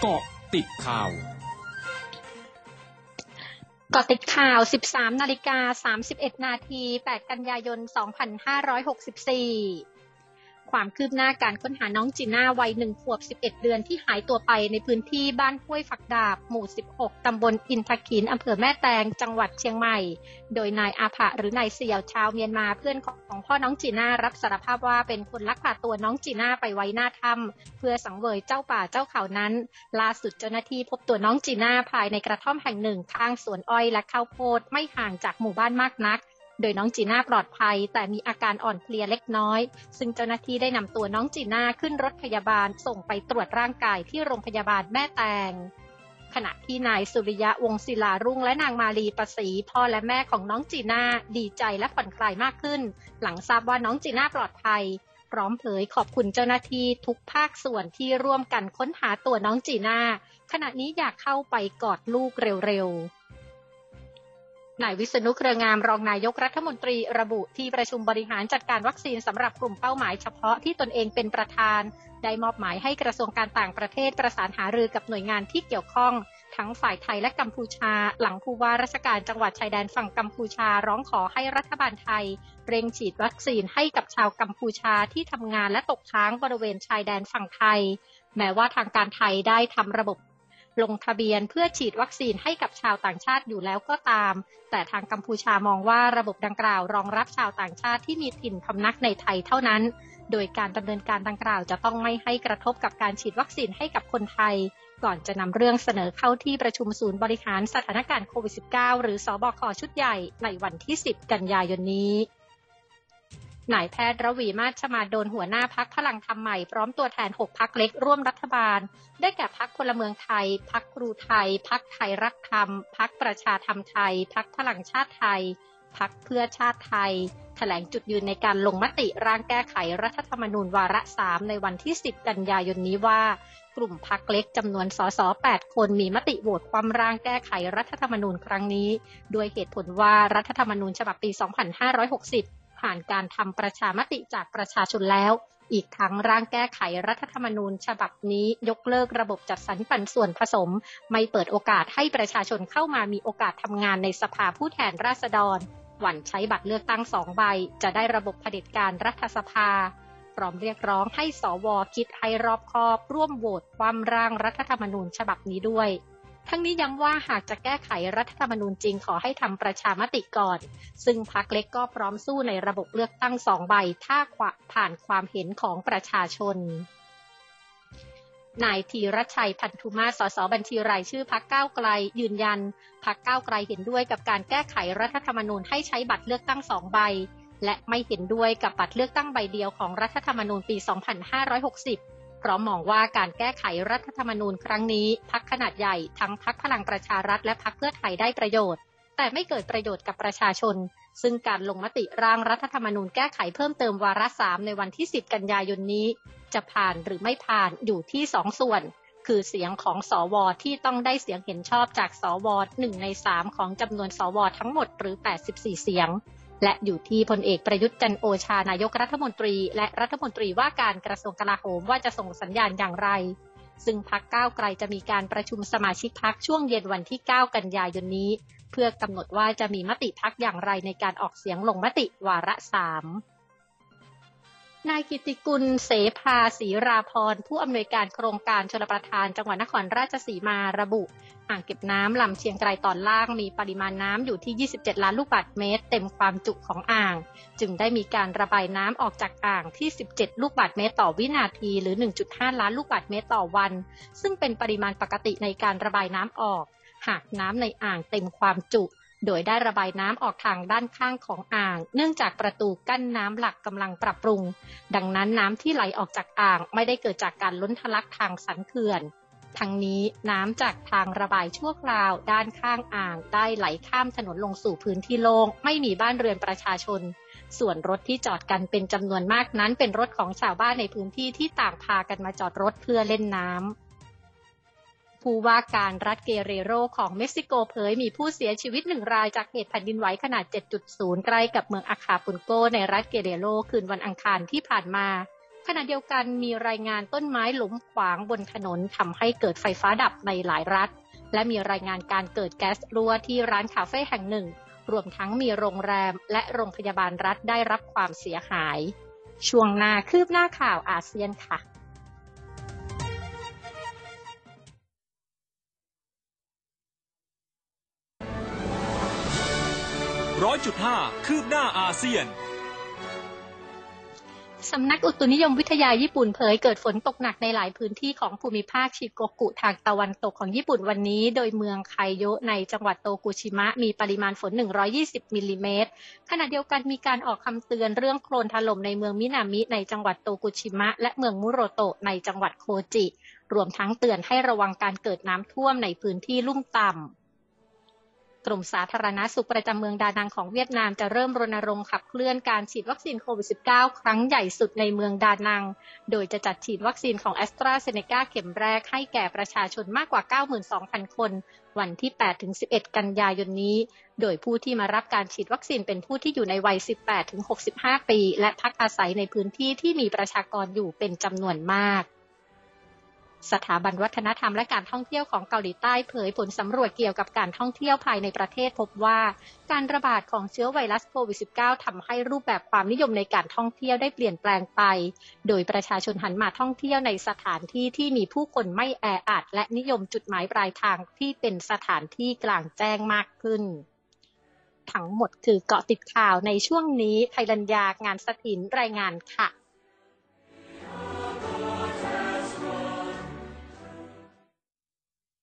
เกาะติดข่าวเกาะติดข่าว 13 นาฬิกา 31 นาที 8 กันยายน 2564 ความคืบหน้าการค้นหาน้องจีน่าวัยหนึ่งขวบ 11 เดือนที่หายตัวไปในพื้นที่บ้านห้วยฝักดาบ หมู่ 16 ตำบลอินทขินอำเภอแม่แตง จังหวัดเชียงใหม่ โดยนายอาภะหรือนายเสี่ยวชาวเมียนมาเพื่อนของพ่อน้องจีน่ารับสารภาพว่าเป็นคนลักพาตัวน้องจีน่าไปไว้หน้าถ้ำเพื่อสังเวยเจ้าป่าเจ้าเขานั้น ล่าสุดเจ้าหน้าที่พบตัวน้องจีน่าภายในกระท่อมแห่งหนึ่งข้างสวนอ้อยและข้าวโพดไม่ห่างจากหมู่บ้านมากนัก โดยน้องจีน่าปลอดภัย แต่มีอาการอ่อนเพลียเล็กน้อย ซึ่งเจ้าหน้าที่ได้นำตัวน้องจีน่าขึ้นรถพยาบาลส่งไปตรวจร่างกายที่โรงพยาบาลแม่แตงขณะที่นายสุริยะวงศิลารุ่งและนางมาลีประสีพ่อและแม่ของน้องจีน่าดีใจและผ่อนคลายมากขึ้น หลังทราบว่าน้องจีน่าปลอดภัย พร้อมเผยขอบคุณเจ้าหน้าที่ทุกภาคส่วนที่ร่วมกันค้นหาตัวน้องจีน่าขณะนี้อยากเข้าไปกอดลูกเร็วๆ นายวิษณุเครืองามรองนายกรัฐมนตรีระบุที่ประชุมบริหารจัดการวัคซีนสำหรับกลุ่มเป้าหมายเฉพาะที่ตนเองเป็นประธาน ได้มอบหมายให้กระทรวงการต่างประเทศประสานหารือกับหน่วยงานที่เกี่ยวข้อง ทั้งฝ่ายไทยและกัมพูชา หลังผู้ว่าราชการจังหวัดชายแดนฝั่งกัมพูชาร้องขอให้รัฐบาลไทย เร่งฉีดวัคซีนให้กับชาวกัมพูชาที่ทำงานและตกค้างบริเวณชายแดนฝั่งไทย แม้ว่าทางการไทยได้ทำระบบ ลงทะเบียนเพื่อฉีดวัคซีนให้กับชาวต่างชาติอยู่แล้วก็ตาม แต่ทางกัมพูชามองว่าระบบดังกล่าวรองรับชาวต่างชาติที่มีถิ่นพำนักในไทยเท่านั้น โดยการดำเนินการดังกล่าวจะต้องไม่ให้กระทบกับการฉีดวัคซีนให้กับคนไทย ก่อนจะนำเรื่องเสนอเข้าที่ประชุมศูนย์บริหารสถานการณ์โควิด -19 หรือสอบคชุดใหญ่ในวันที่ 10 กันยายนนี้ นายแพทย์ระวีมาชมาโดนหัวหน้าพักพลังธรรมใหม่พร้อมตัวแทน 6 พักเล็กร่วมรัฐบาล ได้แก่พักพลเมืองไทย พักครูไทย พักไทยรักธรรม พักประชาธรรมไทย พักพลังชาติไทย พักเพื่อชาติไทย แถลงจุดยืนในการลงมติร่างแก้ไขรัฐธรรมนูญวาระสามในวันที่ 10 กันยายนนี้ว่ากลุ่มพักเล็กจำนวนสส8คนมีมติโหวตความร่างแก้ไขรัฐธรรมนูญครั้งนี้ ด้วยเหตุผลว่ารัฐธรรมนูญฉบับปี 2560 ผ่านการทำประชามติจากประชาชนแล้ว อีกทั้งร่างแก้ไขรัฐธรรมนูญ ฉบับนี้ยกเลิกระบบจัดสรรปันส่วนผสม ไม่เปิดโอกาสให้ประชาชนเข้ามามีโอกาสทำงานในสภาผู้แทนราษฎร หวั่นใช้บัตรเลือกตั้งสองใบ จะได้ระบบเผด็จการรัฐสภาพร้อมเรียกร้องให้สวคิดให้รอบคอบ ร่วมโหวตความร่างรัฐธรรมนูญฉบับนี้ด้วย ทั้งนี้ย้ำว่าหากจะแก้ไขรัฐธรรมนูญจริงขอให้ทำประชามติก่อน ซึ่งพักเล็กก็พร้อมสู้ในระบบเลือกตั้งสองใบ ถ้าผ่านความเห็นของประชาชนนายธีรชัยพันธุมาสสบัญชีรายชื่อพักก้าวไกล ยืนยันพักก้าวไกลเห็นด้วยกับการแก้ไขรัฐธรรมนูญให้ใช้บัตรเลือกตั้งสองใบ และไม่เห็นด้วยกับบัตรเลือกตั้งใบเดียวของรัฐธรรมนูญปี 2560 ร้อมมองว่าการแก้ไขรัฐธรรมนูญครั้งนี้พักขนาดใหญ่ทั้งพักพลังประชารัฐและพักเพื่อไทยได้ประโยชน์ แต่ไม่เกิดประโยชน์กับประชาชน ซึ่งการลงมติร่างรัฐธรรมนูญแก้ไขเพิ่มเติมวาระสามในวันที่ 10 กันยายนนี้ จะผ่านหรือไม่ผ่านอยู่ที่สองส่วน คือเสียงของสอวอที่ต้องได้เสียงเห็นชอบจากสวหนึ่งในสามของจำนวนสวทั้งหมดหรือ 84 เสียง และอยู่ที่พลเอกประยุทธ์จันโอชานายกรัฐมนตรี และรัฐมนตรีว่าการกระทรวงกลาโหมว่าจะส่งสัญญาณอย่างไร ซึ่งพักก้าวไกลจะมีการประชุมสมาชิกพักช่วงเย็นวันที่ 9 กันยายนนี้ เพื่อกำหนดว่าจะมีมติพักอย่างไรในการออกเสียงลงมติวาระสาม นายกิติกุลเสภาศีราพรผู้อำนวยการโครงการชลประทานจังหวัดนครราชสีมาระบุ อ่างเก็บน้ำลำเชียงไกรตอนล่างมีปริมาณน้ำอยู่ที่ 27 ล้านลูกบาศก์เมตร เต็มความจุของอ่าง จึงได้มีการระบายน้ำออกจากอ่างที่ 17 ลูกบาศก์เมตรต่อวินาทีหรือ 1.5 ล้านลูกบาศก์เมตรต่อวัน ซึ่งเป็นปริมาณปกติในการระบายน้ำออก หากน้ำในอ่างเต็มความจุ โดยได้ระบายน้ำออกทางด้านข้างของอ่าง เนื่องจากประตูกั้นน้ำหลักกำลังปรับปรุง ดังนั้นน้ำที่ไหลออกจากอ่างไม่ได้เกิดจากการล้นทะลักทางสันเขื่อน ทั้งนี้น้ำจากทางระบายชั่วคราวด้านข้างอ่างได้ไหลข้ามถนนลงสู่พื้นที่โลง่งไม่มีบ้านเรือนประชาชน ส่วนรถที่จอดกันเป็นจำนวนมากนั้นเป็นรถของชาวบ้านในพื้นที่ที่ต่างพากันมาจอดรถเพื่อเล่นน้ำ ผู้ว่าการรัฐเกเรโรของเม็กซิโกเผยมีผู้เสียชีวิตหนึ่งรายจากเหตุแผ่นดินไหวขนาด 7.0 ใกล้กับเมืองอาคาปุนโกในรัฐเกเรโรคืนวันอังคารที่ผ่านมา ขณะเดียวกันมีรายงานต้นไม้หลุมขวางบนถนนทำให้เกิดไฟฟ้าดับในหลายรัฐ และมีรายงานการเกิดแก๊สรั่วที่ร้านคาเฟ่แห่งหนึ่ง รวมทั้งมีโรงแรมและโรงพยาบาลรัฐได้รับความเสียหาย ช่วงหน้าคืบหน้าข่าวอาเซียนค่ะ ร้อยจุดห้าคืบหน้าอาเซียน สำนักอุตุนิยมวิทยาญี่ปุ่นเผยเกิดฝนตกหนักในหลายพื้นที่ของภูมิภาคชิโกกุทางตะวันตกของญี่ปุ่นวันนี้ โดยเมืองไคโยในจังหวัดโตกุชิมะมีปริมาณฝน 120 มิลลิเมตร ขณะเดียวกันมีการออกคำเตือนเรื่องโคลนถล่มในเมืองมินามิในจังหวัดโตกุชิมะ และเมืองมุโรโตะในจังหวัดโคจิ รวมทั้งเตือนให้ระวังการเกิดน้ำท่วมในพื้นที่ลุ่มต่ำ กรมสาธารณาสุขประจำเมืองดานังของเวียดนามจะเริ่มรณรงค์ขับเคลื่อนการฉีดวัคซีนโควิด -19 ครั้งใหญ่สุดในเมืองดานัง โดยจะจัดฉีดวัคซีนของแอสตราเซเนกาเข็มแรกให้แก่ประชาชนมากกว่า 92,000 คน วันที่ 8-11 กันยายนนี้ โดยผู้ที่มารับการฉีดวัคซีนเป็นผู้ที่อยู่ในวัย 18-65 ปี และพักอาศัยในพื้นที่ที่มีประชากรอยู่เป็นจำนวนมาก สถาบันวัฒนธรรมและการท่องเที่ยวของเกาหลีใต้เผยผลสำรวจเกี่ยวกับการท่องเที่ยวภายในประเทศพบว่าการระบาดของเชื้อไวรัสโควิด -19 ทำให้รูปแบบความนิยมในการท่องเที่ยวได้เปลี่ยนแปลงไป โดยประชาชนหันมาท่องเที่ยวในสถานที่ที่มีผู้คนไม่แออัดและนิยมจุดหมายปลายทางที่เป็นสถานที่กลางแจ้งมากขึ้น ทั้งหมดคือเกาะติดข่าวในช่วงนี้ไทยรัญญางานสถินรายงานค่ะ